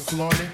Florida.